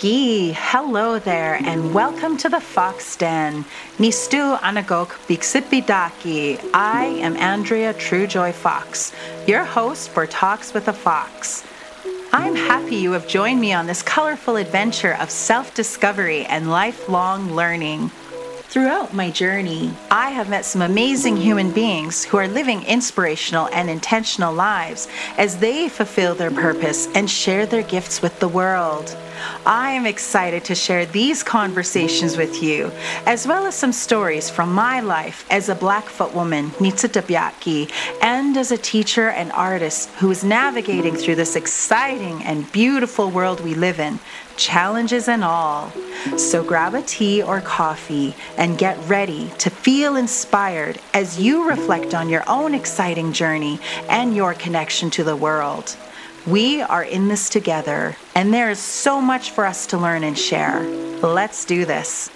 Oki, hello there, and welcome to the Fox Den. Nistu anagok biksipidaki. I am Andrea Truejoy Fox, your host for Talks with a Fox. I'm happy you have joined me on this colorful adventure of self discovery and lifelong learning. Throughout my journey, I have met some amazing human beings who are living inspirational and intentional lives as they fulfill their purpose and share their gifts with the world. I am excited to share these conversations with you, as well as some stories from my life as a Blackfoot woman, Nitsa Nitsitabyaki, and as a teacher and artist who is navigating through this exciting and beautiful world we live in, challenges and all. So grab a tea or coffee and get ready to feel inspired as you reflect on your own exciting journey and your connection to the world. We are in this together, and there is so much for us to learn and share. Let's do this.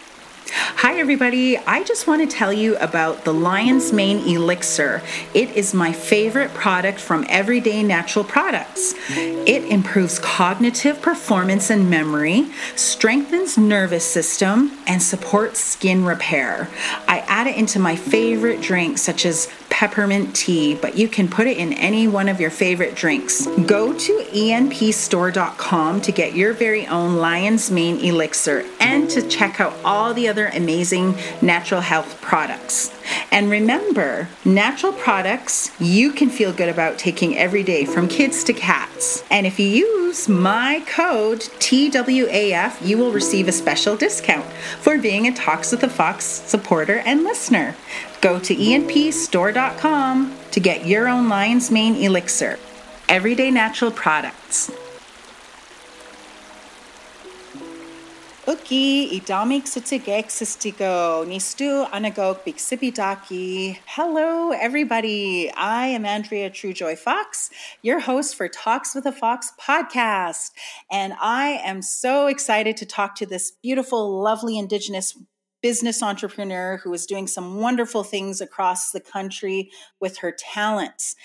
Hi, everybody. I just want to tell you about the Lion's Mane Elixir. It is my favorite product from Everyday Natural Products. It improves cognitive performance and memory, strengthens nervous system, and supports skin repair. I add it into my favorite drinks, such as peppermint tea, but you can put it in any one of your favorite drinks. Go to enpstore.com to get your very own Lion's Mane Elixir and to check out all the other amazing natural health products. And remember, natural products you can feel good about taking every day from kids to cats. And if you use my code TWAF, you will receive a special discount for being a Talks with the Fox supporter and listener. Go to enpstore.com to get your own Lion's Mane Elixir. Everyday natural products. Uki idamik sutigek sistiko nistu anagok biksibidaki. Hello, everybody. I am Andrea Truejoy Fox, your host for Talks with a Fox podcast. And I am so excited to talk to this beautiful, lovely Indigenous business entrepreneur who is doing some wonderful things across the country with her talents.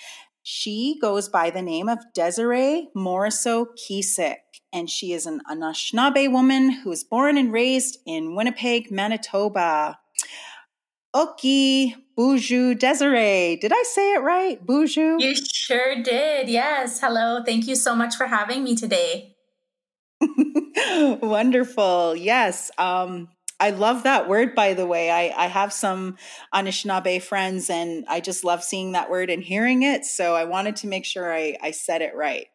She goes by the name of Desiree Morrisseau Keesick, and she is an Anishinaabe woman who was born and raised in Winnipeg, Manitoba. Oki, Buju, Desiree. Did I say it right? Buju? You sure did. Yes. Hello. Thank you so much for having me today. Wonderful. Yes. Um, I love that word, by the way. I, I have some Anishinaabe friends and I just love seeing that word and hearing it. So I wanted to make sure I, I said it right.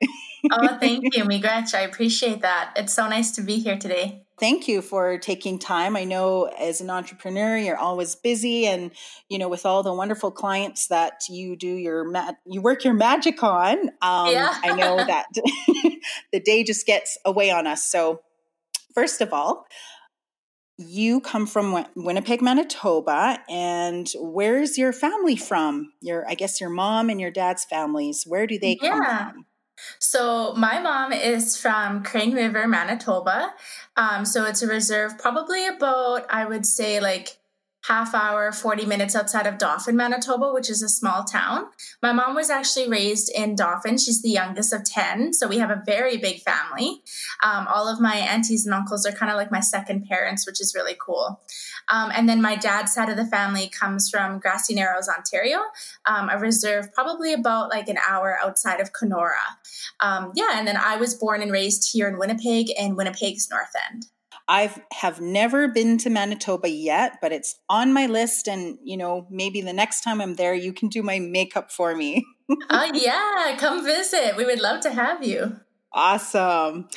oh, thank you, Miigwech. I appreciate that. It's so nice to be here today. Thank you for taking time. I know as an entrepreneur, you're always busy, and you know with all the wonderful clients that you do your ma- you work your magic on. Um, yeah. I know that the day just gets away on us. So, first of all, you come from Winnipeg, Manitoba, and where's your family from? Your, I guess, your mom and your dad's families. Where do they come yeah. from? So my mom is from Crane River, Manitoba. Um, so it's a reserve, probably about I would say like half hour, 40 minutes outside of Dauphin, Manitoba, which is a small town. My mom was actually raised in Dauphin. She's the youngest of 10. So we have a very big family. Um, all of my aunties and uncles are kind of like my second parents, which is really cool. Um, and then my dad's side of the family comes from Grassy Narrows, Ontario, um, a reserve probably about like an hour outside of Kenora. Um, yeah, and then I was born and raised here in Winnipeg and Winnipeg's North End. I've have never been to Manitoba yet, but it's on my list and you know, maybe the next time I'm there you can do my makeup for me. Oh yeah, come visit. We would love to have you. Awesome.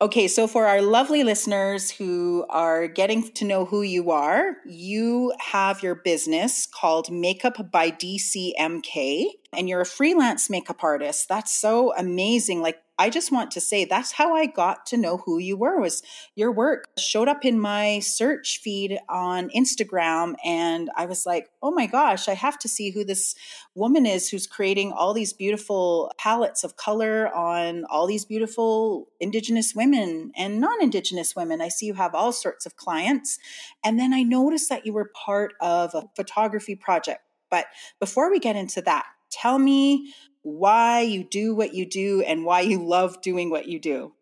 Okay, so for our lovely listeners who are getting to know who you are, you have your business called Makeup by DCMK, and you're a freelance makeup artist. That's so amazing. Like, I just want to say that's how I got to know who you were was your work showed up in my search feed on Instagram and I was like, "Oh my gosh, I have to see who this woman is who's creating all these beautiful palettes of color on all these beautiful indigenous women and non-indigenous women. I see you have all sorts of clients." And then I noticed that you were part of a photography project. But before we get into that, tell me why you do what you do and why you love doing what you do.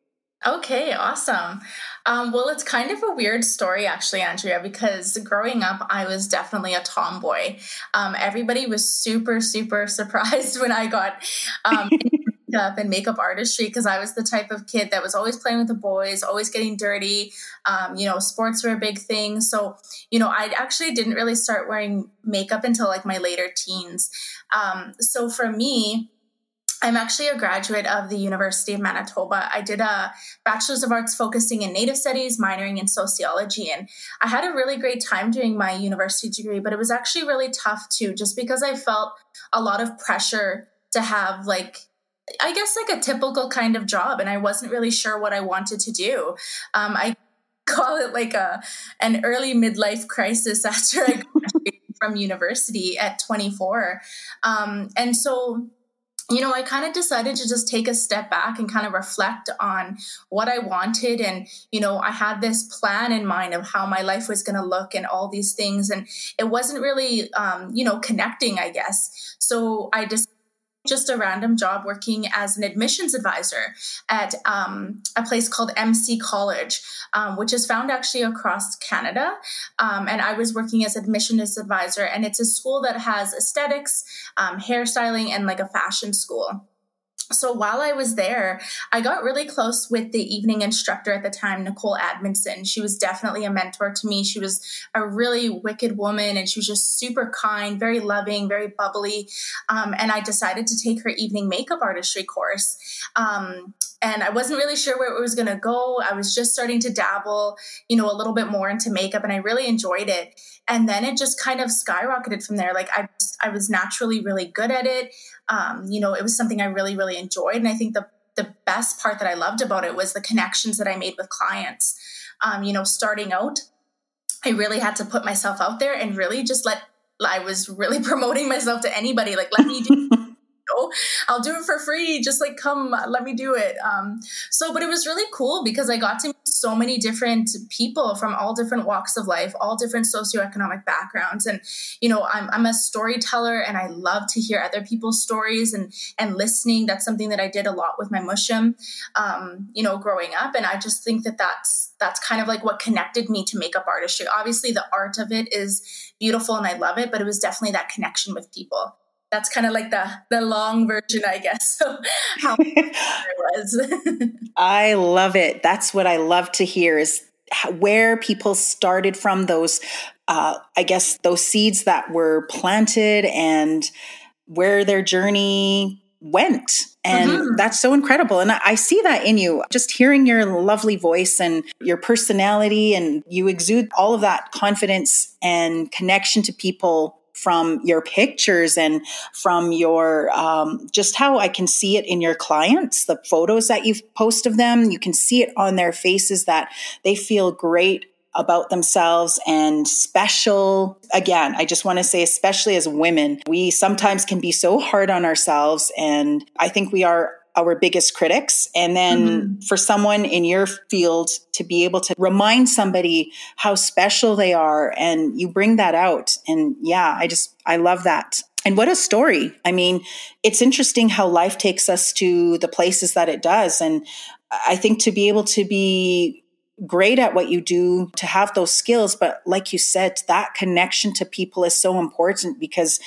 Okay, awesome. Um, well, it's kind of a weird story, actually, Andrea, because growing up, I was definitely a tomboy. Um, everybody was super, super surprised when I got um, makeup and makeup artistry because I was the type of kid that was always playing with the boys, always getting dirty. Um, you know, sports were a big thing. So, you know, I actually didn't really start wearing makeup until like my later teens. Um, so for me, I'm actually a graduate of the University of Manitoba. I did a Bachelor's of Arts focusing in Native Studies, minoring in sociology. And I had a really great time doing my university degree, but it was actually really tough too, just because I felt a lot of pressure to have like I guess like a typical kind of job, and I wasn't really sure what I wanted to do. Um, I call it like a an early midlife crisis after I graduated from university at 24, um, and so you know, I kind of decided to just take a step back and kind of reflect on what I wanted. And, you know, I had this plan in mind of how my life was going to look and all these things. And it wasn't really, um, you know, connecting, I guess. So I just just a random job working as an admissions advisor at um, a place called MC College, um, which is found actually across Canada. Um, and I was working as admissions advisor, and it's a school that has aesthetics, um, hairstyling, and like a fashion school so while I was there, I got really close with the evening instructor at the time, Nicole Admonson. She was definitely a mentor to me. She was a really wicked woman and she was just super kind, very loving, very bubbly. Um, and I decided to take her evening makeup artistry course. Um, and I wasn't really sure where it was going to go. I was just starting to dabble, you know, a little bit more into makeup and I really enjoyed it. And then it just kind of skyrocketed from there. Like I, I was naturally really good at it um, you know, it was something I really, really enjoyed. And I think the the best part that I loved about it was the connections that I made with clients. Um, you know, starting out, I really had to put myself out there and really just let I was really promoting myself to anybody. Like, let me do know, I'll do it for free. Just like come, let me do it. Um, so, but it was really cool because I got to meet so many different people from all different walks of life, all different socioeconomic backgrounds. And, you know, I'm, I'm a storyteller and I love to hear other people's stories and, and listening. That's something that I did a lot with my moshoom, um, you know, growing up. And I just think that that's, that's kind of like what connected me to makeup artistry. Obviously, the art of it is beautiful and I love it, but it was definitely that connection with people that's kind of like the the long version, I guess. So how it was. I love it. That's what I love to hear is where people started from those uh, I guess those seeds that were planted and where their journey went. And mm-hmm. that's so incredible. And I see that in you. Just hearing your lovely voice and your personality, and you exude all of that confidence and connection to people from your pictures and from your um, just how I can see it in your clients, the photos that you've posted of them. You can see it on their faces that they feel great about themselves and special. Again, I just want to say, especially as women, we sometimes can be so hard on ourselves. And I think we are our biggest critics. And then mm-hmm. for someone in your field to be able to remind somebody how special they are and you bring that out. And yeah, I just, I love that. And what a story. I mean, it's interesting how life takes us to the places that it does. And I think to be able to be great at what you do to have those skills but like you said that connection to people is so important because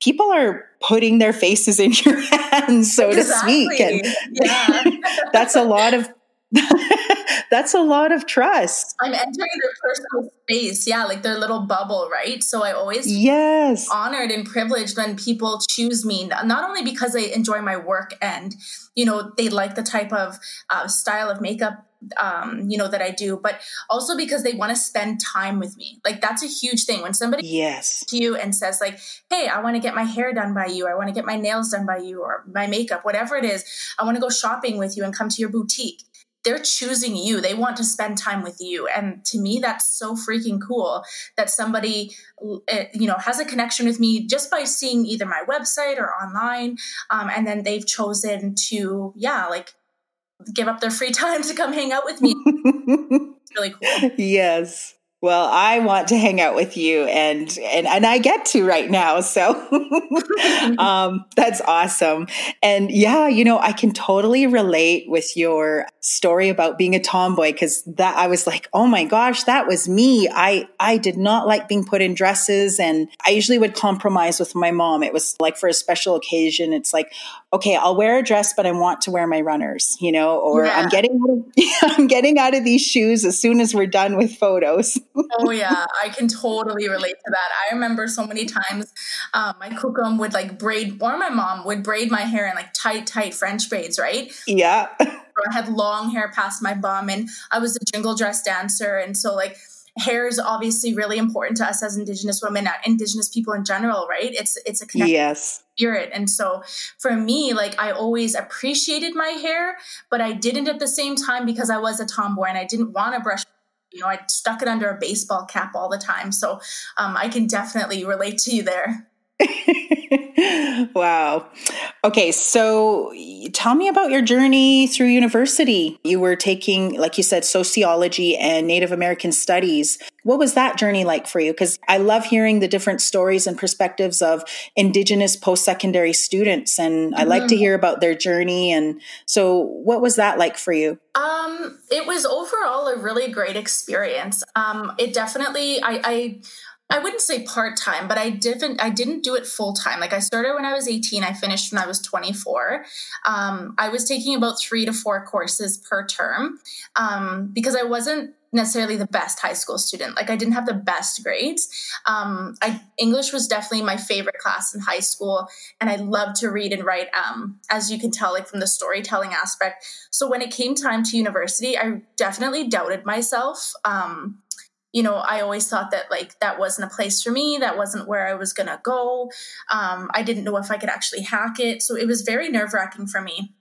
people are putting their faces in your hands so exactly. to speak and yeah. that's a lot of that's a lot of trust. I'm entering their personal space. Yeah, like their little bubble, right? So I always yes honored and privileged when people choose me, not only because they enjoy my work and you know they like the type of uh, style of makeup um, you know, that I do, but also because they want to spend time with me. Like that's a huge thing. When somebody yes to you and says like, "Hey, I want to get my hair done by you. I want to get my nails done by you, or my makeup, whatever it is. I want to go shopping with you and come to your boutique." They're choosing you. They want to spend time with you, and to me, that's so freaking cool that somebody, eh, you know, has a connection with me just by seeing either my website or online, um, and then they've chosen to, yeah, like give up their free time to come hang out with me. it's really cool. Yes. Well, I want to hang out with you and and and I get to right now. So um, that's awesome. And yeah, you know, I can totally relate with your story about being a tomboy cuz that I was like, "Oh my gosh, that was me. I I did not like being put in dresses and I usually would compromise with my mom. It was like for a special occasion, it's like, "Okay, I'll wear a dress, but I want to wear my runners," you know, or yeah. I'm getting out of, I'm getting out of these shoes as soon as we're done with photos oh yeah, I can totally relate to that. I remember so many times um, my kukum would like braid, or my mom would braid my hair in like tight, tight French braids, right? Yeah. I had long hair past my bum, and I was a jingle dress dancer, and so like hair is obviously really important to us as indigenous women uh, indigenous people in general right it's it's a connection yes spirit and so for me like i always appreciated my hair but i didn't at the same time because i was a tomboy and i didn't want to brush you know, I stuck it under a baseball cap all the time. So um, I can definitely relate to you there. wow. Okay, so tell me about your journey through university. You were taking, like you said, sociology and Native American studies. What was that journey like for you? Because I love hearing the different stories and perspectives of Indigenous post secondary students, and I mm-hmm. like to mm-hmm. hear about their journey. And so, what was that like for you? Um, it was overall a really great experience. Um, it definitely, I, I I wouldn't say part time, but I didn't I didn't do it full time. Like I started when I was 18, I finished when I was 24. Um, I was taking about three to four courses per term um, because I wasn't necessarily the best high school student. Like I didn't have the best grades. Um, I English was definitely my favorite class in high school, and I loved to read and write. Um, as you can tell, like from the storytelling aspect. So when it came time to university, I definitely doubted myself. Um, you know, I always thought that like that wasn't a place for me. That wasn't where I was going to go. Um, I didn't know if I could actually hack it. So it was very nerve wracking for me.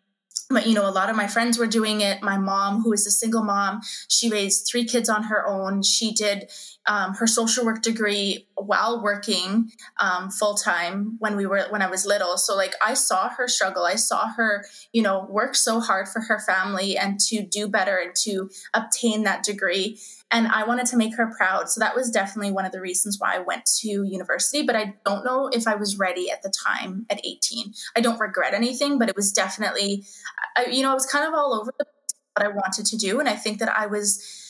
But, you know, a lot of my friends were doing it. My mom, who is a single mom, she raised three kids on her own. She did um, her social work degree while working um, full time when we were when I was little. So like I saw her struggle. I saw her, you know, work so hard for her family and to do better and to obtain that degree and I wanted to make her proud. So that was definitely one of the reasons why I went to university. But I don't know if I was ready at the time at 18. I don't regret anything, but it was definitely, I, you know, I was kind of all over the place what I wanted to do. And I think that I was.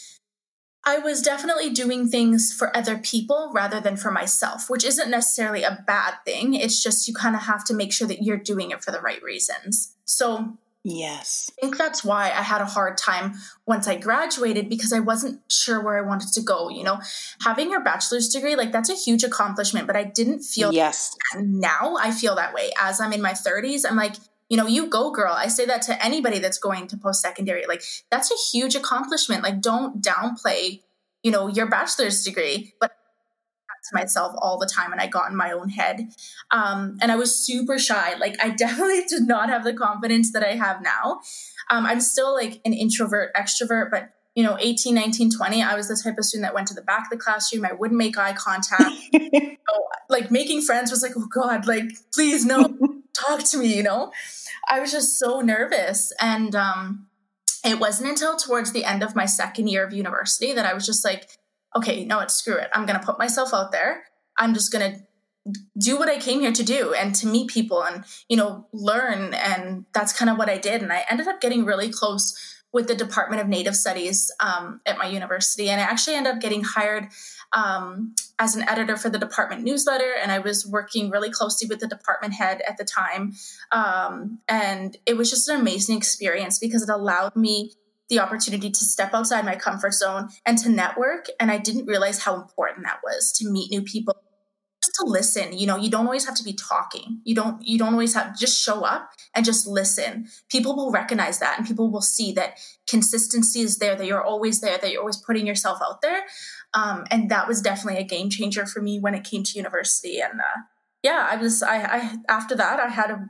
I was definitely doing things for other people rather than for myself, which isn't necessarily a bad thing. It's just you kind of have to make sure that you're doing it for the right reasons. So Yes. I think that's why I had a hard time once I graduated because I wasn't sure where I wanted to go. You know, having your bachelor's degree, like that's a huge accomplishment, but I didn't feel yes. Now I feel that way as I'm in my 30s. I'm like, you know, you go, girl. I say that to anybody that's going to post secondary. Like, that's a huge accomplishment. Like, don't downplay, you know, your bachelor's degree, but to myself all the time and I got in my own head. Um, and I was super shy. Like, I definitely did not have the confidence that I have now. Um, I'm still like an introvert, extrovert, but you know, 18, 19, 20, I was the type of student that went to the back of the classroom. I wouldn't make eye contact. so, like, making friends was like, oh God, like, please, no, talk to me, you know? I was just so nervous. And um, it wasn't until towards the end of my second year of university that I was just like, okay, no, it's screw it. I'm going to put myself out there. I'm just going to do what I came here to do and to meet people and, you know, learn. And that's kind of what I did. And I ended up getting really close with the Department of Native Studies um, at my university. And I actually ended up getting hired um, as an editor for the department newsletter. And I was working really closely with the department head at the time. Um, and it was just an amazing experience because it allowed me the opportunity to step outside my comfort zone and to network. And I didn't realize how important that was to meet new people, to listen. You know, you don't always have to be talking. You don't, you don't always have just show up and just listen. People will recognize that and people will see that consistency is there, that you're always there, that you're always putting yourself out there. Um, and that was definitely a game changer for me when it came to university. And uh, yeah, I was, I, I, after that, I had a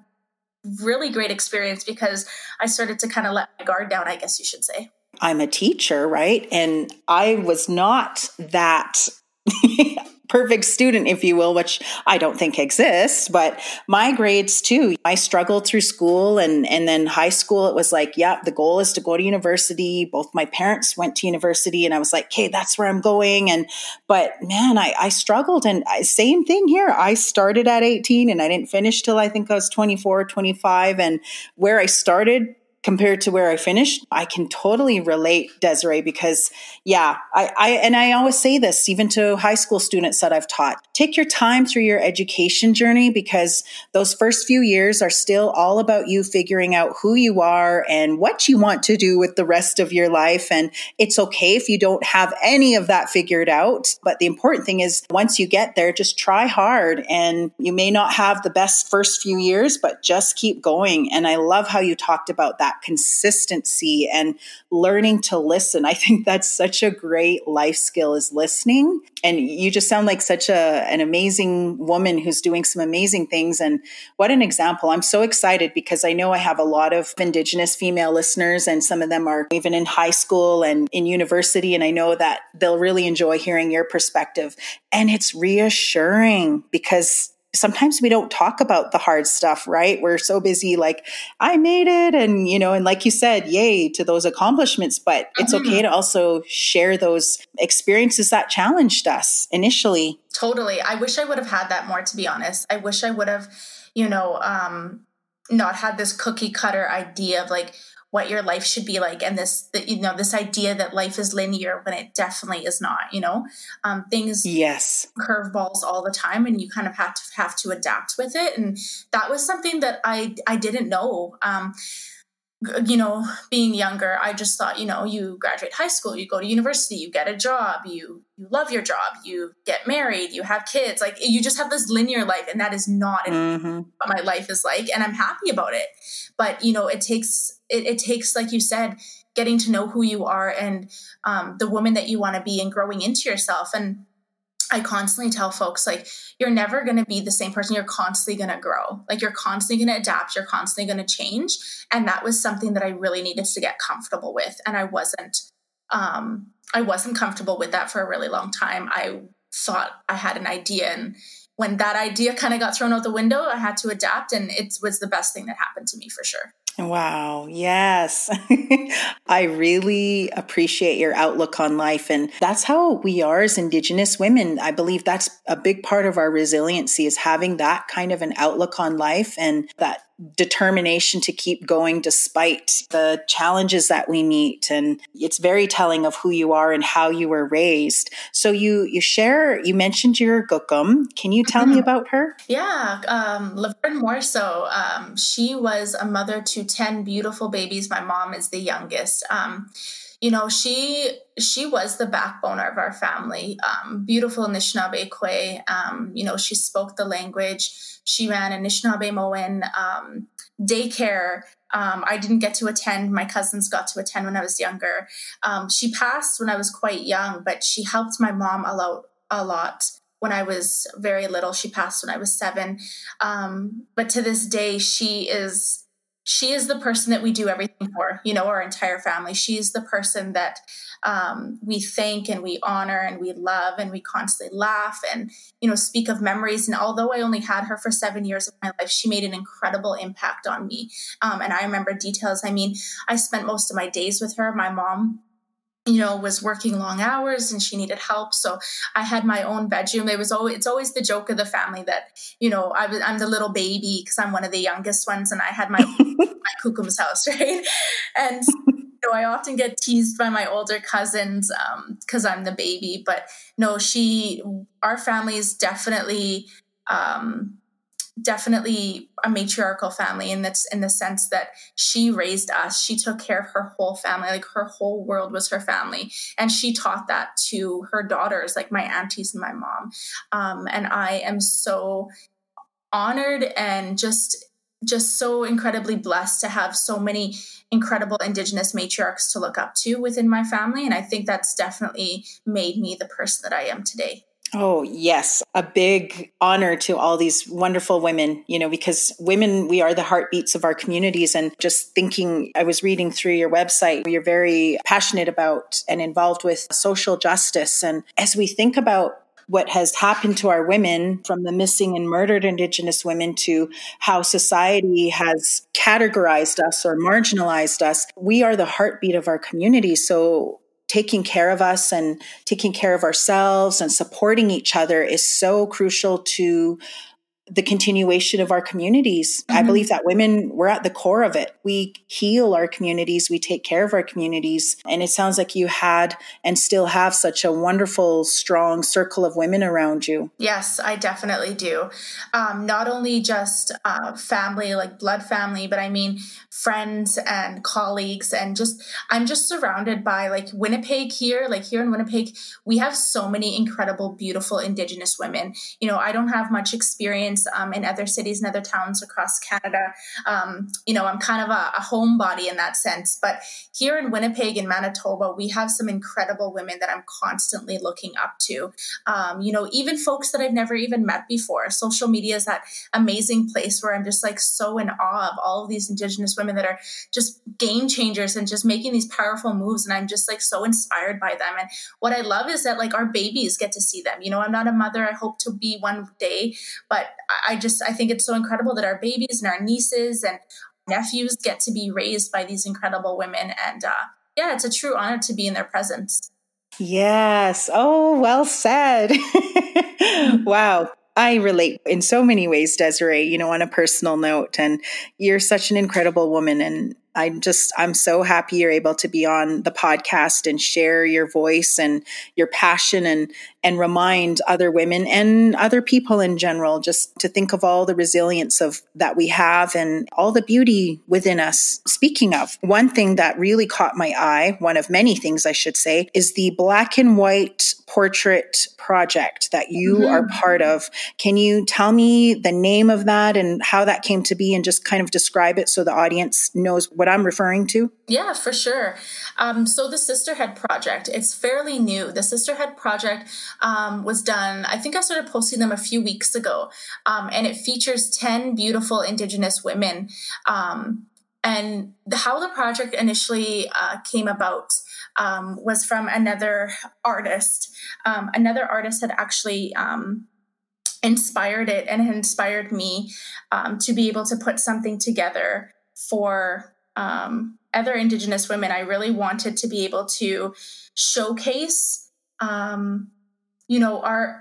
really great experience because I started to kind of let my guard down, I guess you should say. I'm a teacher, right? And I was not that perfect student, if you will, which I don't think exists, but my grades too. I struggled through school and, and then high school. It was like, yeah, the goal is to go to university. Both my parents went to university and I was like, okay, that's where I'm going. And, but man, I, I struggled and I, same thing here. I started at 18 and I didn't finish till I think I was 24, 25. And where I started compared to where I finished, I can totally relate, Desiree, because yeah, I, I, and I always say this even to high school students that I've taught. Take your time through your education journey because those first few years are still all about you figuring out who you are and what you want to do with the rest of your life. And it's okay if you don't have any of that figured out. But the important thing is once you get there, just try hard and you may not have the best first few years, but just keep going. And I love how you talked about that consistency and learning to listen. I think that's such a great life skill is listening. And you just sound like such a, an amazing woman who's doing some amazing things. And what an example. I'm so excited because I know I have a lot of Indigenous female listeners, and some of them are even in high school and in university. And I know that they'll really enjoy hearing your perspective. And it's reassuring because sometimes we don't talk about the hard stuff, right? We're so busy, like, I made it. And, you know, and like you said, yay to those accomplishments. But it's mm-hmm. okay to also share those experiences that challenged us initially. Totally. I wish I would have had that more, to be honest. I wish I would have, you know, um, not had this cookie cutter idea of like, what your life should be like and this the, you know this idea that life is linear when it definitely is not you know um, things yes curveballs all the time and you kind of have to have to adapt with it and that was something that i i didn't know um, you know, being younger, I just thought, you know, you graduate high school, you go to university, you get a job, you you love your job, you get married, you have kids, like you just have this linear life, and that is not mm-hmm. what my life is like, and I'm happy about it. But you know, it takes it, it takes, like you said, getting to know who you are and um, the woman that you want to be, and growing into yourself, and I constantly tell folks like you're never going to be the same person. You're constantly going to grow. Like you're constantly going to adapt. You're constantly going to change. And that was something that I really needed to get comfortable with. And I wasn't, um, I wasn't comfortable with that for a really long time. I thought I had an idea. And when that idea kind of got thrown out the window, I had to adapt. And it was the best thing that happened to me for sure. Wow. Yes. I really appreciate your outlook on life. And that's how we are as Indigenous women. I believe that's a big part of our resiliency is having that kind of an outlook on life and that determination to keep going despite the challenges that we meet. And it's very telling of who you are and how you were raised. So you you share you mentioned your gookum can you tell mm-hmm. me about her? Yeah um laverne Morrisseau. Um she was a mother to 10 beautiful babies. My mom is the youngest. Um you know she she was the backbone of our family um, beautiful Anishinaabe Kwe. Um, you know she spoke the language she ran Anishinaabemowin um, daycare. Um, I didn't get to attend. My cousins got to attend when I was younger. Um, she passed when I was quite young, but she helped my mom a lot. A lot when I was very little. She passed when I was seven. Um, but to this day, she is she is the person that we do everything for. You know, our entire family. She's the person that um, we thank and we honor and we love and we constantly laugh and you know speak of memories and although i only had her for seven years of my life she made an incredible impact on me um, and i remember details i mean i spent most of my days with her my mom you know was working long hours and she needed help. So i had my own bedroom. It was always it's always the joke of the family that you know i was i'm the little baby because i'm one of the youngest ones and i had my my kukum's house right? And you know, I often get teased by my older cousins because um, I'm the baby, but no, she, our family is definitely, um, definitely a matriarchal family, and that's in the sense that she raised us. She took care of her whole family, like her whole world was her family, and she taught that to her daughters, like my aunties and my mom. Um, and I am so honored and just just so incredibly blessed to have so many incredible indigenous matriarchs to look up to within my family and i think that's definitely made me the person that i am today Oh, yes. A big honor to all these wonderful women, you know, because women, we are the heartbeats of our communities. And just thinking, I was reading through your website, you're very passionate about and involved with social justice. And as we think about what has happened to our women from the missing and murdered Indigenous women to how society has categorized us or marginalized us. We are the heartbeat of our community. So taking care of us and taking care of ourselves and supporting each other is so crucial to the continuation of our communities. Mm-hmm. I believe that women, we're at the core of it. We heal our communities, we take care of our communities. And it sounds like you had and still have such a wonderful, strong circle of women around you. Yes, I definitely do. Um, not only just uh, family, like blood family, but I mean friends and colleagues. And just, I'm just surrounded by like Winnipeg here, like here in Winnipeg, we have so many incredible, beautiful Indigenous women. You know, I don't have much experience um, in other cities and other towns across Canada. Um, you know, I'm kind of a, a homebody in that sense. But here in Winnipeg in Manitoba, we have some incredible women that I'm constantly looking up to. Um, you know, even folks that I've never even met before. Social media is that amazing place where I'm just like so in awe of all of these Indigenous women that are just game changers and just making these powerful moves. And I'm just like so inspired by them. And what I love is that like our babies get to see them. You know, I'm not a mother. I hope to be one day, but I just I think it's so incredible that our babies and our nieces and nephews get to be raised by these incredible women, and uh, yeah, it's a true honor to be in their presence. Yes. Oh, well said. wow. I relate in so many ways, Desiree, you know, on a personal note. And you're such an incredible woman. And I'm just, I'm so happy you're able to be on the podcast and share your voice and your passion and, and remind other women and other people in general just to think of all the resilience of that we have and all the beauty within us. Speaking of, one thing that really caught my eye, one of many things I should say, is the black and white portrait project that you mm-hmm. are part of. Can you tell me the name of that and how that came to be and just kind of describe it so the audience knows what what I'm referring to? Yeah, for sure. Um, so the Sisterhood Project, it's fairly new. The Sisterhood Project um, was done, I think I started posting them a few weeks ago, um, and it features 10 beautiful Indigenous women. Um, and how the project initially uh, came about um, was from another artist. Um, another artist had actually inspired it and inspired me to be able to put something together for um, other Indigenous women, I really wanted to be able to showcase, um, you know, our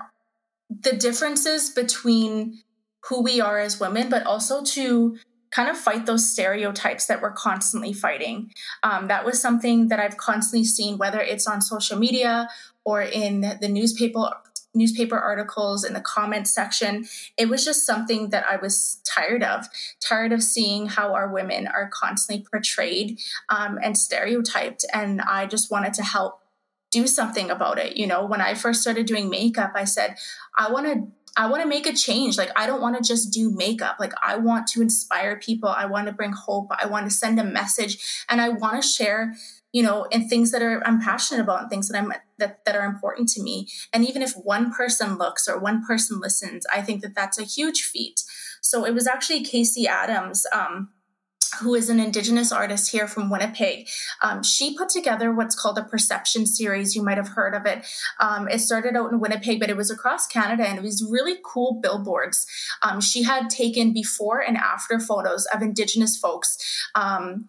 the differences between who we are as women, but also to kind of fight those stereotypes that we're constantly fighting. Um, that was something that I've constantly seen, whether it's on social media or in the newspaper newspaper articles in the comments section. It was just something that I was tired of, tired of seeing how our women are constantly portrayed um, and stereotyped. And I just wanted to help do something about it. You know, when I first started doing makeup, I said, I want to I want to make a change. Like, I don't want to just do makeup. Like, I want to inspire people. I want to bring hope. I want to send a message and I want to share you know, and things that are I'm passionate about and things that I'm that that are important to me. And even if one person looks or one person listens, I think that that's a huge feat. So it was actually KC Adams. Um, who is an Indigenous artist here from Winnipeg. Um, she put together what's called a perception series. You might have heard of it. Um, it started out in Winnipeg, but it was across Canada and it was really cool billboards. Um, she had taken before and after photos of Indigenous folks um,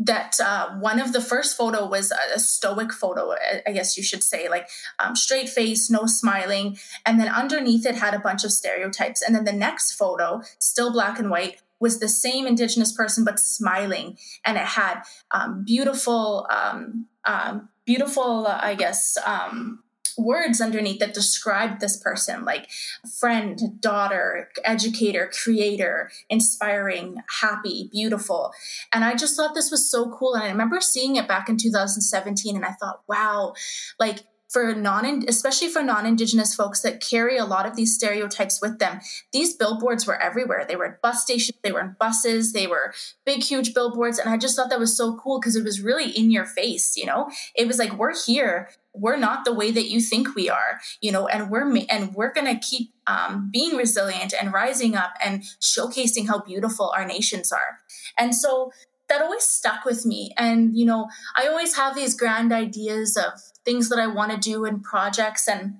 that uh, one of the first photo was a, stoic photo i guess you should say like um, straight face no smiling and then underneath it had a bunch of stereotypes and then the next photo still black and white was the same indigenous person but smiling and it had um, beautiful um, um beautiful uh, i guess um, words underneath that describe this person like friend, daughter, educator, creator, inspiring, happy, beautiful. And I just thought this was so cool. And I remember seeing it back in 2017 and I thought, wow, like for non especially for non-indigenous folks that carry a lot of these stereotypes with them. These billboards were everywhere. They were at bus stations they were in buses they were big huge billboards and i just thought that was so cool because it was really in your face you know? It was like we're here. We're not the way that you think we are you know? And we're and we're going to keep um, being resilient and rising up and showcasing how beautiful our nations are. And so that always stuck with me. And you know i always have these grand ideas of things that i want to do in projects and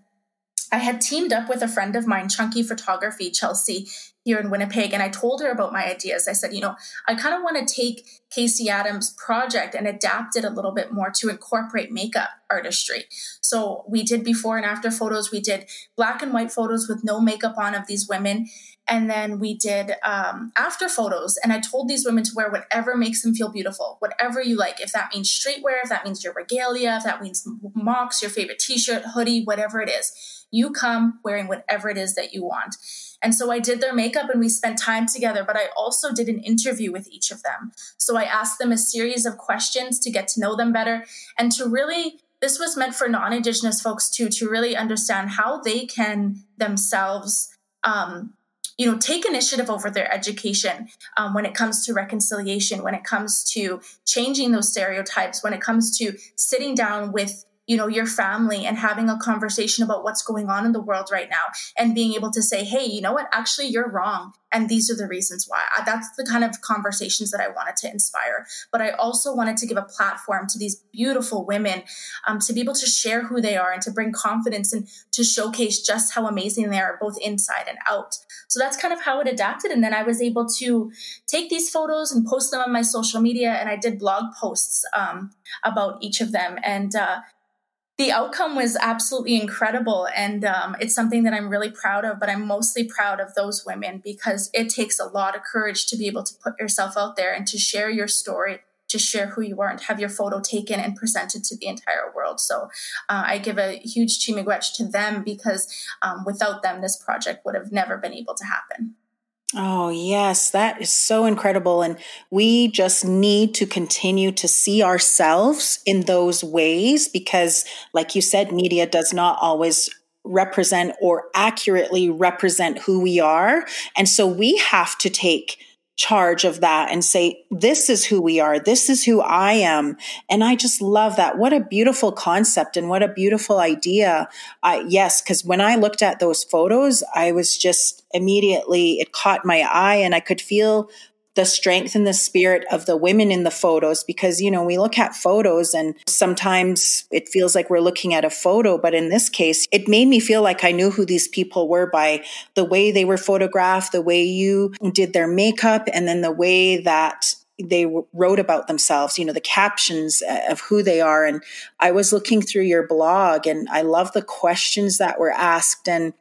I had teamed up with a friend of mine, Chunky Photography, Chelsea, here in Winnipeg, and I told her about my ideas. I said, you know, I kind of want to take KC Adams' project and adapt it a little bit more to incorporate makeup artistry. So we did before and after photos. We did black and white photos with no makeup on of these women. And then we did um, after photos. And I told these women to wear whatever makes them feel beautiful, whatever you like. If that means streetwear, if that means your regalia, if that means mocks, your favorite t shirt, hoodie, whatever it is you come wearing whatever it is that you want. And so I did their makeup and we spent time together, but I also did an interview with each of them. So I asked them a series of questions to get to know them better and to really this was meant for non-indigenous folks too to really understand how they can themselves um, you know take initiative over their education um, when it comes to reconciliation when it comes to changing those stereotypes when it comes to sitting down with you know your family and having a conversation about what's going on in the world right now and being able to say hey you know what? Actually you're wrong and these are the reasons why. That's the kind of conversations that i wanted to inspire. But i also wanted to give a platform to these beautiful women um, to be able to share who they are and to bring confidence and to showcase just how amazing they are both inside and out. So that's kind of how it adapted and then i was able to take these photos and post them on my social media and i did blog posts um, about each of them. And uh, the outcome was absolutely incredible and um, it's something that i'm really proud of but i'm mostly proud of those women because it takes a lot of courage to be able to put yourself out there and to share your story to share who you are and have your photo taken and presented to the entire world. So uh, i give a huge chi to them because um, without them this project would have never been able to happen Oh, yes, that is so incredible. And we just need to continue to see ourselves in those ways because, like you said, media does not always represent or accurately represent who we are. And so we have to take charge of that and say, this is who we are. This is who I am. And I just love that. What a beautiful concept and what a beautiful idea. Uh, yes, because when I looked at those photos, I was just immediately, it caught my eye and I could feel the strength and the spirit of the women in the photos because you know we look at photos and sometimes it feels like we're looking at a photo but in this case it made me feel like I knew who these people were by the way they were photographed the way you did their makeup and then the way that they wrote about themselves, you know, the captions uh, of who they are. And I was looking through your blog and I love the questions that were asked. And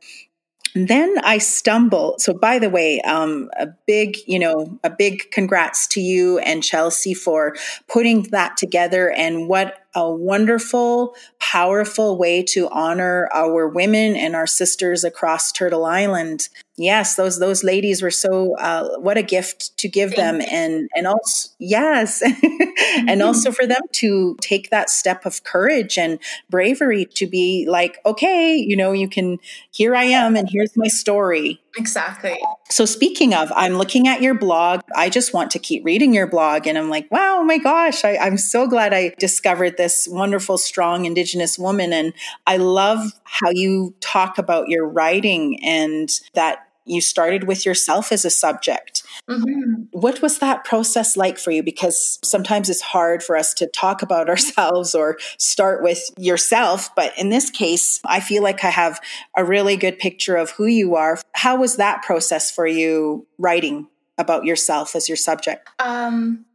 then I stumble. So, by the way, um, a big, you know, a big congrats to you and Chelsea for putting that together. And what a wonderful, powerful way to honor our women and our sisters across Turtle Island. Yes, those those ladies were so. Uh, what a gift to give Thank them, and and also yes, mm-hmm. and also for them to take that step of courage and bravery to be like, okay, you know, you can. Here I am, and here's my story. Exactly. So, speaking of, I'm looking at your blog. I just want to keep reading your blog. And I'm like, wow, oh my gosh, I, I'm so glad I discovered this wonderful, strong Indigenous woman. And I love how you talk about your writing and that you started with yourself as a subject. Mm-hmm. What was that process like for you? Because sometimes it's hard for us to talk about ourselves or start with yourself. But in this case, I feel like I have a really good picture of who you are. How was that process for you writing about yourself as your subject? Um,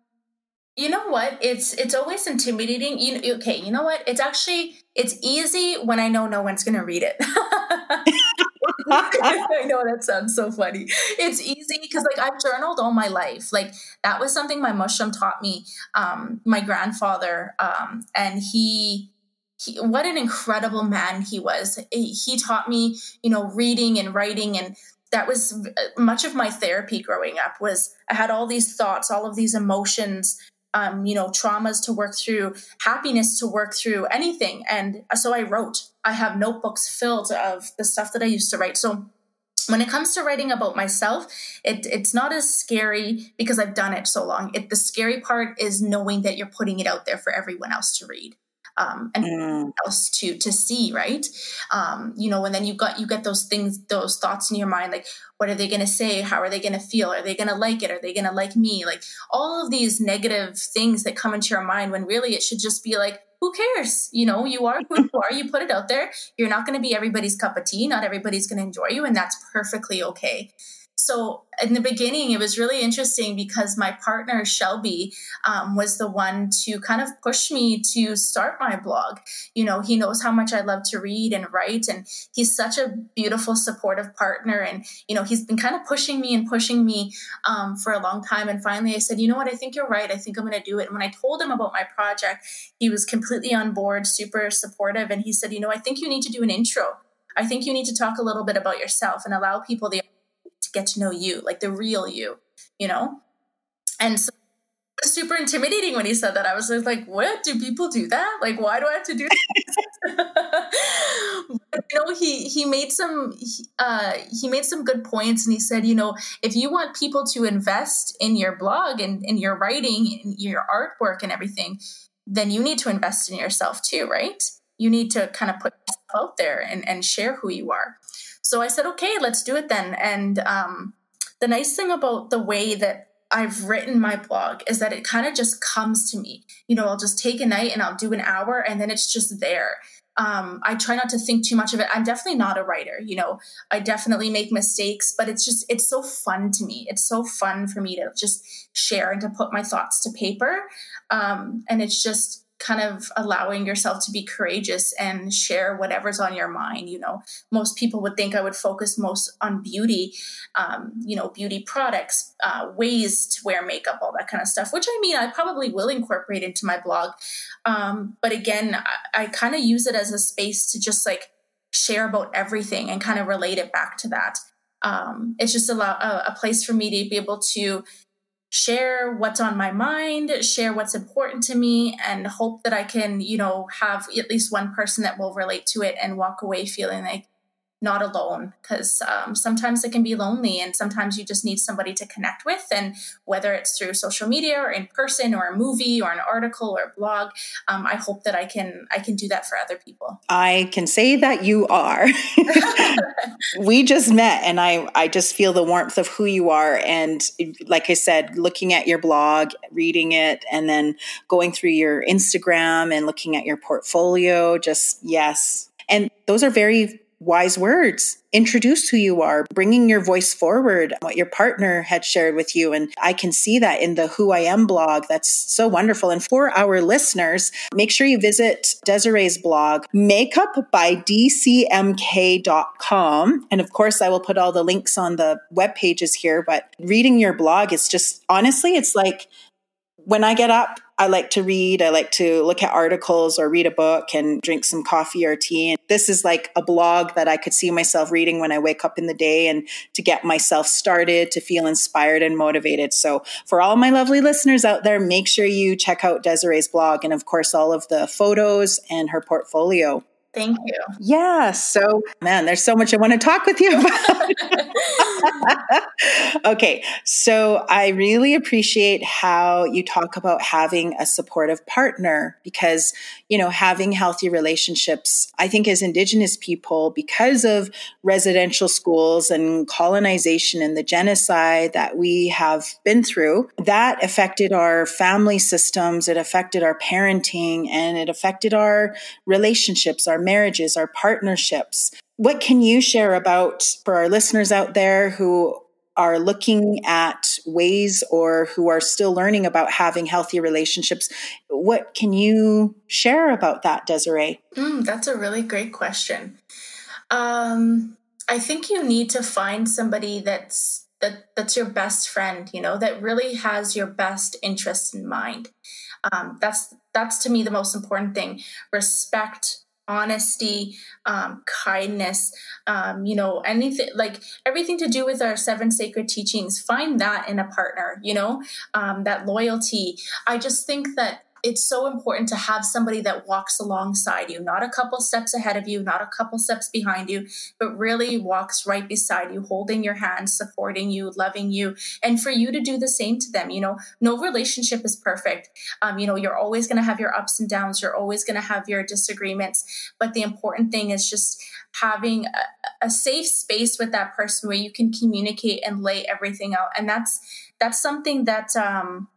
you know what? It's it's always intimidating. You okay? You know what? It's actually it's easy when I know no one's going to read it. I know that sounds so funny. It's easy because like I've journaled all my life. Like that was something my moshoom taught me. Um, my grandfather, um, and he, he, what an incredible man he was. He taught me, you know, reading and writing and that was much of my therapy growing up was i had all these thoughts all of these emotions um, you know, traumas to work through, happiness to work through, anything. And so I wrote. I have notebooks filled of the stuff that I used to write. So when it comes to writing about myself, it, it's not as scary because I've done it so long. It, the scary part is knowing that you're putting it out there for everyone else to read. Um, and mm. else to to see, right? Um, you know, and then you got you get those things, those thoughts in your mind, like what are they going to say? How are they going to feel? Are they going to like it? Are they going to like me? Like all of these negative things that come into your mind when really it should just be like, who cares? You know, you are who you are. You put it out there. You're not going to be everybody's cup of tea. Not everybody's going to enjoy you, and that's perfectly okay so in the beginning it was really interesting because my partner shelby um, was the one to kind of push me to start my blog. You know he knows how much i love to read and write and he's such a beautiful supportive partner and you know he's been kind of pushing me and pushing me um, for a long time. And finally i said you know what? I think you're right. I think i'm going to do it. And when i told him about my project he was completely on board super supportive and he said you know i think you need to do an intro. I think you need to talk a little bit about yourself and allow people the get to know you, like the real you, you know? And so super intimidating when he said that. I was like, what? Do people do that? Like, why do I have to do that? but, you know, he, he made some, uh, he made some good points and he said, you know, if you want people to invest in your blog and in your writing, in your artwork and everything, then you need to invest in yourself too, right? You need to kind of put yourself out there and, and share who you are. So I said, okay, let's do it then. And um, the nice thing about the way that I've written my blog is that it kind of just comes to me. You know, I'll just take a night and I'll do an hour and then it's just there. Um, I try not to think too much of it. I'm definitely not a writer, you know, I definitely make mistakes, but it's just, it's so fun to me. It's so fun for me to just share and to put my thoughts to paper. Um, and it's just, kind of allowing yourself to be courageous and share whatever's on your mind. You know, most people would think I would focus most on beauty, um, you know, beauty products, uh, ways to wear makeup, all that kind of stuff, which I mean, I probably will incorporate into my blog. Um, but again, I, I kind of use it as a space to just like share about everything and kind of relate it back to that. Um, it's just a, a, a place for me to be able to share what's on my mind, share what's important to me, and hope that I can, you know, have at least one person that will relate to it and walk away feeling like not alone because um, sometimes it can be lonely and sometimes you just need somebody to connect with. And whether it's through social media or in person or a movie or an article or a blog um, i hope that i can i can do that for other people. I can say that you are. We just met and i i just feel the warmth of who you are. And like i said looking at your blog reading it and then going through your instagram and looking at your portfolio just yes. And those are very wise words. Introduce who you are, bringing your voice forward, what your partner had shared with you. And I can see that in the Who I Am blog. That's so wonderful. And for our listeners, make sure you visit Desiree's blog, makeupbydcmk.com. And of course, I will put all the links on the web pages here. But reading your blog is just honestly, it's like when I get up, I like to read. I like to look at articles or read a book and drink some coffee or tea. And this is like a blog that I could see myself reading when I wake up in the day and to get myself started, to feel inspired and motivated. So, for all my lovely listeners out there, make sure you check out Desiree's blog and, of course, all of the photos and her portfolio. Thank you. Yeah. So, man, there's so much I want to talk with you about. okay. So, I really appreciate how you talk about having a supportive partner because, you know, having healthy relationships, I think as Indigenous people, because of residential schools and colonization and the genocide that we have been through, that affected our family systems, it affected our parenting, and it affected our relationships, our marriages, our partnerships. What can you share about for our listeners out there who are looking at ways or who are still learning about having healthy relationships? What can you share about that, Desiree? Mm, that's a really great question. Um, I think you need to find somebody that's that that's your best friend, you know, that really has your best interests in mind. Um, that's that's to me the most important thing. Respect honesty, um, kindness, um, you know, anything like everything to do with our seven sacred teachings. Find that in a partner, you know, um, that loyalty. I just think that it's so important to have somebody that walks alongside you, not a couple steps ahead of you, not a couple steps behind you, but really walks right beside you, holding your hand, supporting you, loving you, and for you to do the same to them. You know, no relationship is perfect. Um, you know, you're always going to have your ups and downs, you're always going to have your disagreements, but the important thing is just having a, a safe space with that person where you can communicate and lay everything out. And that's that's something that um,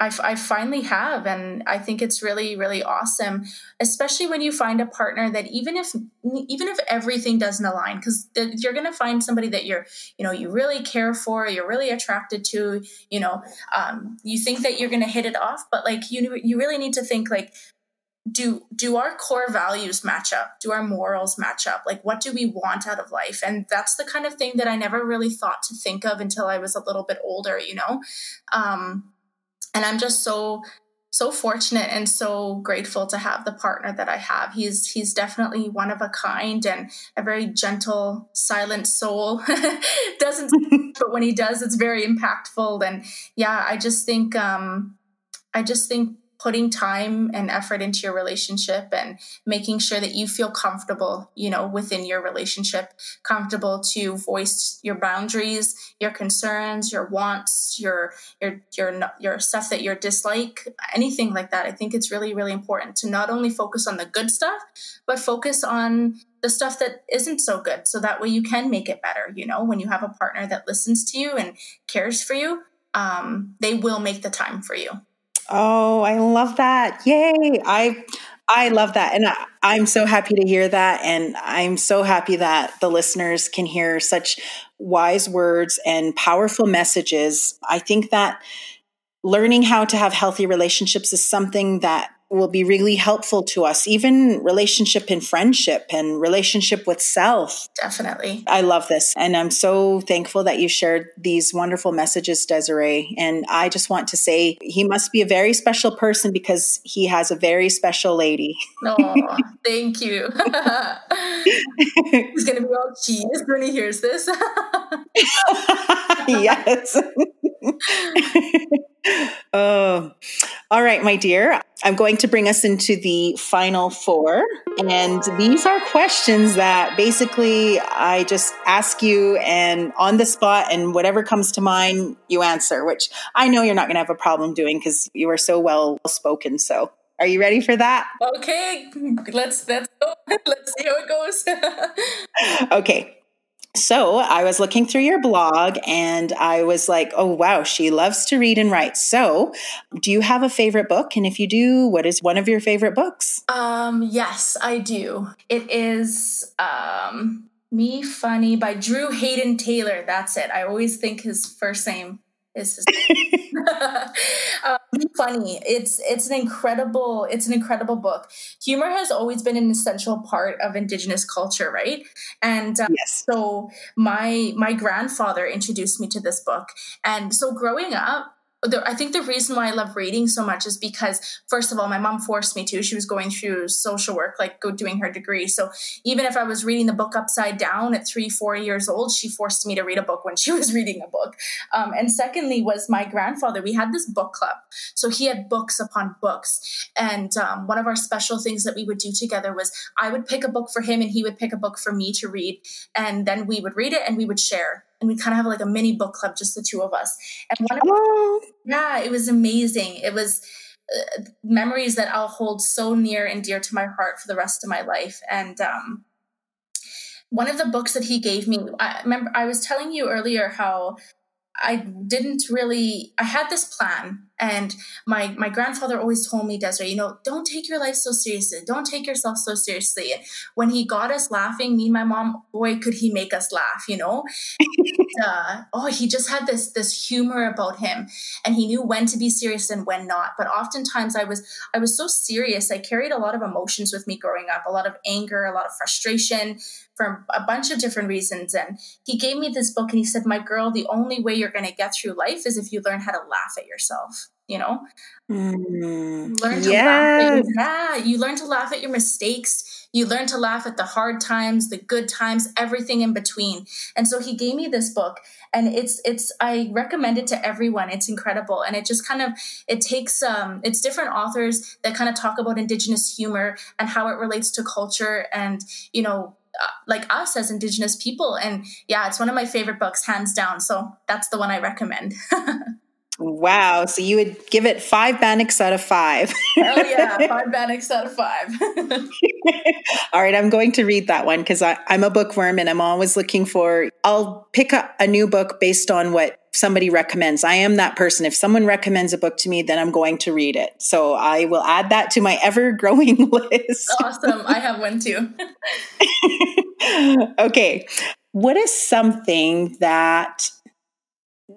I, I finally have and i think it's really really awesome especially when you find a partner that even if even if everything doesn't align because you're going to find somebody that you're you know you really care for you're really attracted to you know um, you think that you're going to hit it off but like you you really need to think like do do our core values match up? Do our morals match up? Like what do we want out of life? And that's the kind of thing that i never really thought to think of until i was a little bit older you know? Um, and i'm just so so fortunate and so grateful to have the partner that I have. He's he's definitely one of a kind and a very gentle, silent soul. Doesn't but when he does it's very impactful and yeah, I just think um I just think putting time and effort into your relationship and making sure that you feel comfortable, you know, within your relationship, comfortable to voice your boundaries, your concerns, your wants, your your your your stuff that you dislike, anything like that. I think it's really really important to not only focus on the good stuff, but focus on the stuff that isn't so good so that way you can make it better, you know, when you have a partner that listens to you and cares for you, um, they will make the time for you. Oh, I love that. Yay. I I love that. And I, am so happy to hear that. And I'm so happy that the listeners can hear such wise words and powerful messages. I think that learning how to have healthy relationships is something that will be really helpful to us, even relationship and friendship and relationship with self. Definitely. I love this. And I'm so thankful that you shared these wonderful messages, Desiree. And I just want to say he must be a very special person because he has a very special lady. Oh, thank you. He's going to be all cheese when he hears this. yes. oh, all right, my dear. I'm going to bring us into the final four. And these are questions that basically I just ask you and on the spot, and whatever comes to mind, you answer, which I know you're not going to have a problem doing because you are so well spoken. So, are you ready for that? Okay, let's let's go. Let's see how it goes. okay. So I was looking through your blog and I was like, oh, wow, she loves to read and write. So do you have a favorite book? And if you do, what is one of your favorite books? Um, yes, I do. It is um, Me Funny by Drew Hayden Taylor. That's it. I always think his first name is um, funny. It's it's an incredible it's an incredible book. Humor has always been an essential part of Indigenous culture, right? And um, yes. so my my grandfather introduced me to this book, and so growing up, the, I think the reason why I love reading so much is because, first of all, my mom forced me to. She was going through social work, like go doing her degree. So even if I was reading the book upside down at three, four years old, she forced me to read a book when she was reading a book. Um, and secondly, was my grandfather. We had this book club, so he had books upon books. And um, one of our special things that we would do together was I would pick a book for him, and he would pick a book for me to read, and then we would read it and we would share and we kind of have like a mini book club, just the two of us. And one of oh. yeah, it was amazing. It was uh, memories that I'll hold so near and dear to my heart for the rest of my life. And um, one of the books that he gave me, I remember I was telling you earlier how I didn't really I had this plan and my my grandfather always told me Desiree you know don't take your life so seriously. Don't take yourself so seriously. When he got us laughing me and my mom boy could he make us laugh you know? And, uh, oh he just had this this humor about him. And he knew when to be serious and when not. But oftentimes I was I was so serious I carried a lot of emotions with me growing up a lot of anger a lot of frustration for a bunch of different reasons. And he gave me this book and he said, My girl, the only way you're going to get through life is if you learn how to laugh at yourself. You know, mm, learn to yes. laugh. At, yeah, you learn to laugh at your mistakes. you learn to laugh at the hard times, the good times, everything in between. And so he gave me this book and it's it's I recommend it to everyone. It's incredible. And it just kind of it takes um it's different authors that kind of talk about indigenous humor and how it relates to culture and you know uh, like us as indigenous people and yeah it's one of my favorite books hands down so that's the one i recommend Wow. So you would give it five Bannocks out of five. Hell yeah. Five Bannocks out of five. All right. I'm going to read that one because I'm a bookworm and I'm always looking for, I'll pick up a new book based on what somebody recommends. I am that person. If someone recommends a book to me, then I'm going to read it. So I will add that to my ever growing list. Awesome. I have one too. okay. What is something that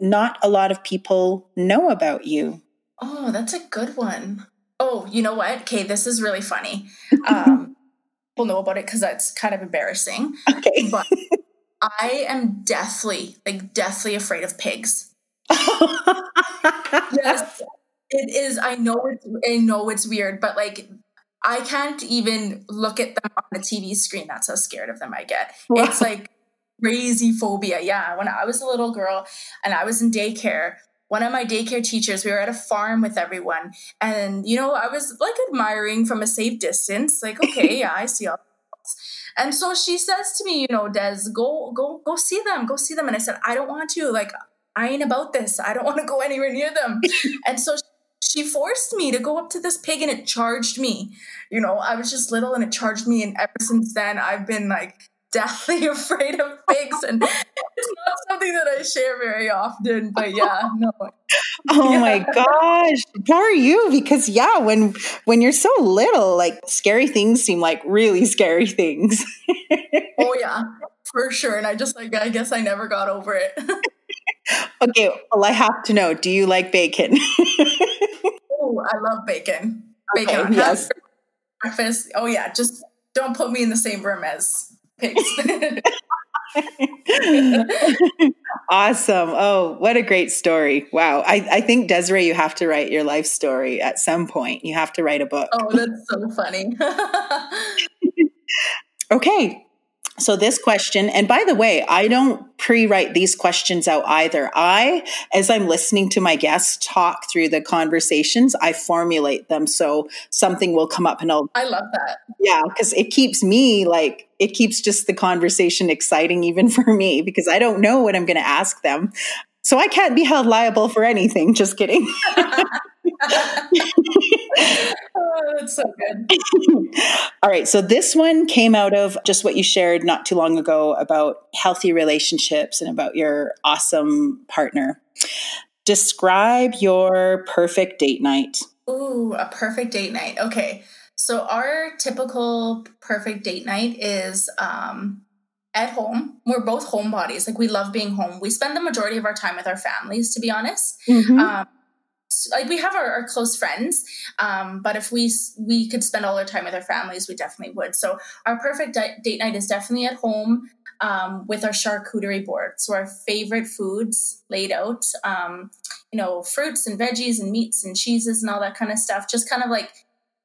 not a lot of people know about you? Oh, that's a good one. Oh, you know what? Okay, this is really funny. Um, people know about it because that's kind of embarrassing. Okay. But I am deathly, like, deathly afraid of pigs. yes, it is. I know it's. I know it's weird, but like, I can't even look at them on the TV screen. That's how scared of them I get. Wow. It's like crazy phobia. Yeah. When I was a little girl and I was in daycare, one of my daycare teachers, we were at a farm with everyone. And, you know, I was like admiring from a safe distance, like, okay, yeah, I see all. And so she says to me, you know, Des, go, go, go see them, go see them. And I said, I don't want to. Like, I ain't about this. I don't want to go anywhere near them. and so she forced me to go up to this pig and it charged me. You know, I was just little and it charged me. And ever since then, I've been like deathly afraid of pigs and it's not something that I share very often but yeah no. Oh yeah. my gosh poor you? Because yeah when when you're so little like scary things seem like really scary things. Oh yeah for sure and I just like I guess I never got over it. Okay well I have to know do you like bacon? Oh I love bacon. Bacon. okay, yes. breakfast oh yeah just don't put me in the same room as awesome. Oh, what a great story. Wow. I, I think, Desiree, you have to write your life story at some point. You have to write a book. Oh, that's so funny. okay. So, this question, and by the way, I don't pre write these questions out either. I, as I'm listening to my guests talk through the conversations, I formulate them. So, something will come up and I'll. I love that. Yeah, because it keeps me like, it keeps just the conversation exciting, even for me, because I don't know what I'm going to ask them. So, I can't be held liable for anything. Just kidding. oh, that's so good. All right. So this one came out of just what you shared not too long ago about healthy relationships and about your awesome partner. Describe your perfect date night. Ooh, a perfect date night. Okay. So our typical perfect date night is um at home. We're both homebodies. Like we love being home. We spend the majority of our time with our families, to be honest. Mm-hmm. Um, like we have our, our close friends um, but if we we could spend all our time with our families we definitely would so our perfect date night is definitely at home um, with our charcuterie board so our favorite foods laid out um, you know fruits and veggies and meats and cheeses and all that kind of stuff just kind of like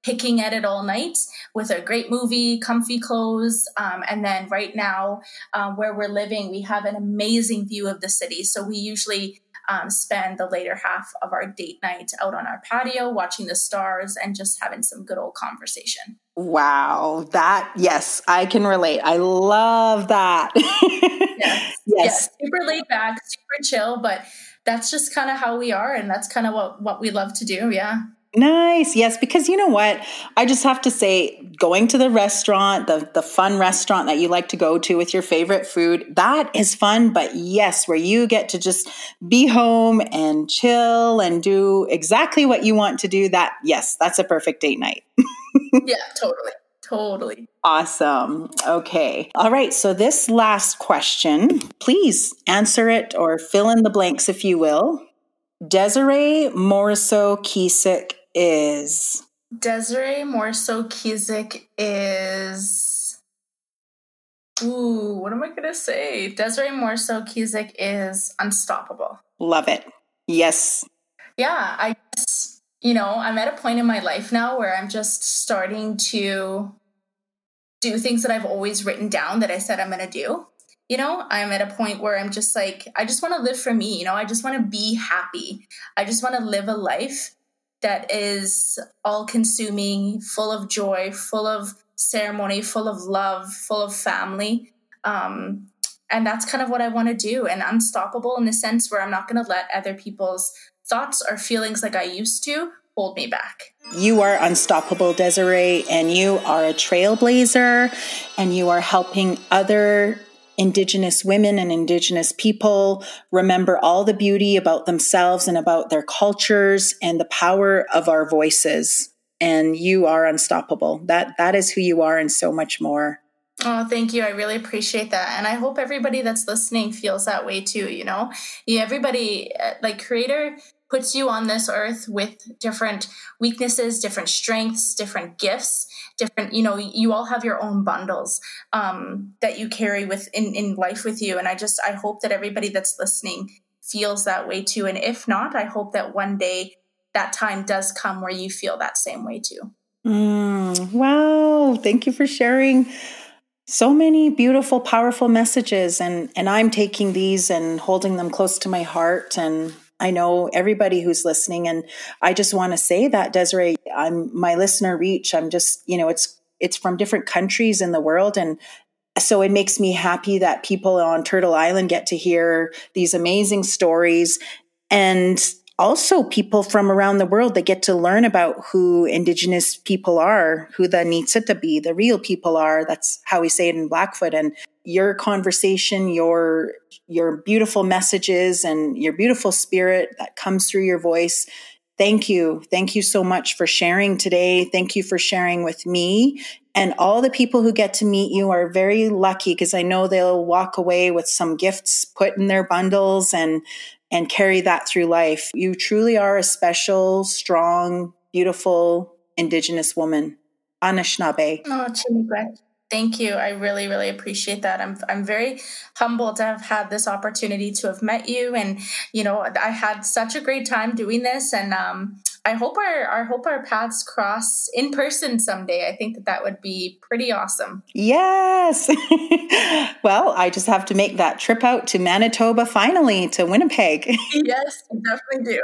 picking at it all night with a great movie, comfy clothes. Um, and then right now, um, where we're living, we have an amazing view of the city. So we usually um, spend the later half of our date night out on our patio, watching the stars and just having some good old conversation. Wow, that yes, I can relate. I love that. yes, yes. yes, super laid back, super chill, but that's just kind of how we are, and that's kind of what what we love to do. Yeah. Nice. Yes, because you know what? I just have to say going to the restaurant, the the fun restaurant that you like to go to with your favorite food, that is fun, but yes, where you get to just be home and chill and do exactly what you want to do, that yes, that's a perfect date night. yeah, totally. Totally. Awesome. Okay. All right. So, this last question, please answer it or fill in the blanks if you will. Desiree Morrisseau Keesick is Desiree Morrisseau Keesick is Ooh, what am I gonna say? Desiree Morrisseau Keesick is unstoppable. Love it. Yes. Yeah, I guess you know, I'm at a point in my life now where I'm just starting to do things that I've always written down that I said I'm going to do. You know, I'm at a point where I'm just like, I just want to live for me. You know, I just want to be happy. I just want to live a life that is all consuming, full of joy, full of ceremony, full of love, full of family. Um, and that's kind of what I want to do and unstoppable in the sense where I'm not going to let other people's thoughts or feelings like I used to hold me back. You are unstoppable, Desiree, and you are a trailblazer, and you are helping other Indigenous women and Indigenous people remember all the beauty about themselves and about their cultures and the power of our voices. And you are unstoppable. That that is who you are, and so much more. Oh, thank you. I really appreciate that. And I hope everybody that's listening feels that way too, you know? Yeah, everybody uh, like creator puts you on this earth with different weaknesses, different strengths, different gifts, different, you know, you all have your own bundles um, that you carry with in, in life with you. And I just I hope that everybody that's listening feels that way too. And if not, I hope that one day that time does come where you feel that same way too. Mm, wow. Thank you for sharing so many beautiful powerful messages and and i'm taking these and holding them close to my heart and i know everybody who's listening and i just want to say that desiree i'm my listener reach i'm just you know it's it's from different countries in the world and so it makes me happy that people on turtle island get to hear these amazing stories. And also people from around the world that get to learn about who indigenous people are, who the Niitsitapi, the real people are. That's how we say it in Blackfoot. And your conversation, your your beautiful messages and your beautiful spirit that comes through your voice. Thank you. Thank you so much for sharing today. Thank you for sharing with me. And all the people who get to meet you are very lucky because I know they'll walk away with some gifts put in their bundles and and carry that through life. You truly are a special, strong, beautiful Indigenous woman. Anishinaabe. Oh, Thank you. I really, really appreciate that. I'm, I'm very humbled to have had this opportunity to have met you, and you know, I had such a great time doing this, and um, I hope our I hope our paths cross in person someday. I think that that would be pretty awesome. Yes. well, I just have to make that trip out to Manitoba finally to Winnipeg. yes, definitely do.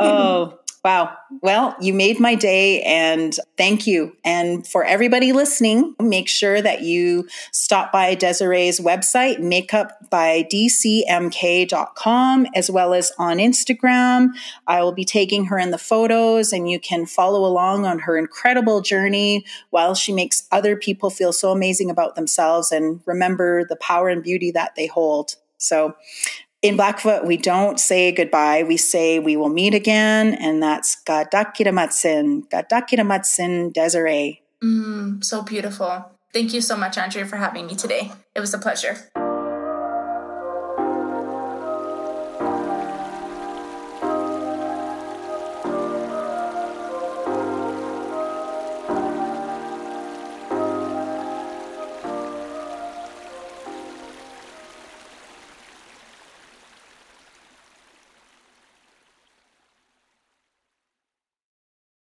oh, Wow. Well, you made my day and thank you. And for everybody listening, make sure that you stop by Desiree's website, makeupbydcmk.com, as well as on Instagram. I will be taking her in the photos and you can follow along on her incredible journey while she makes other people feel so amazing about themselves and remember the power and beauty that they hold. So in Blackfoot, we don't say goodbye. We say we will meet again, and that's Gadakiramatsin, Gadakiramatsin Desiree. Mm, so beautiful. Thank you so much, Andrea, for having me today. It was a pleasure.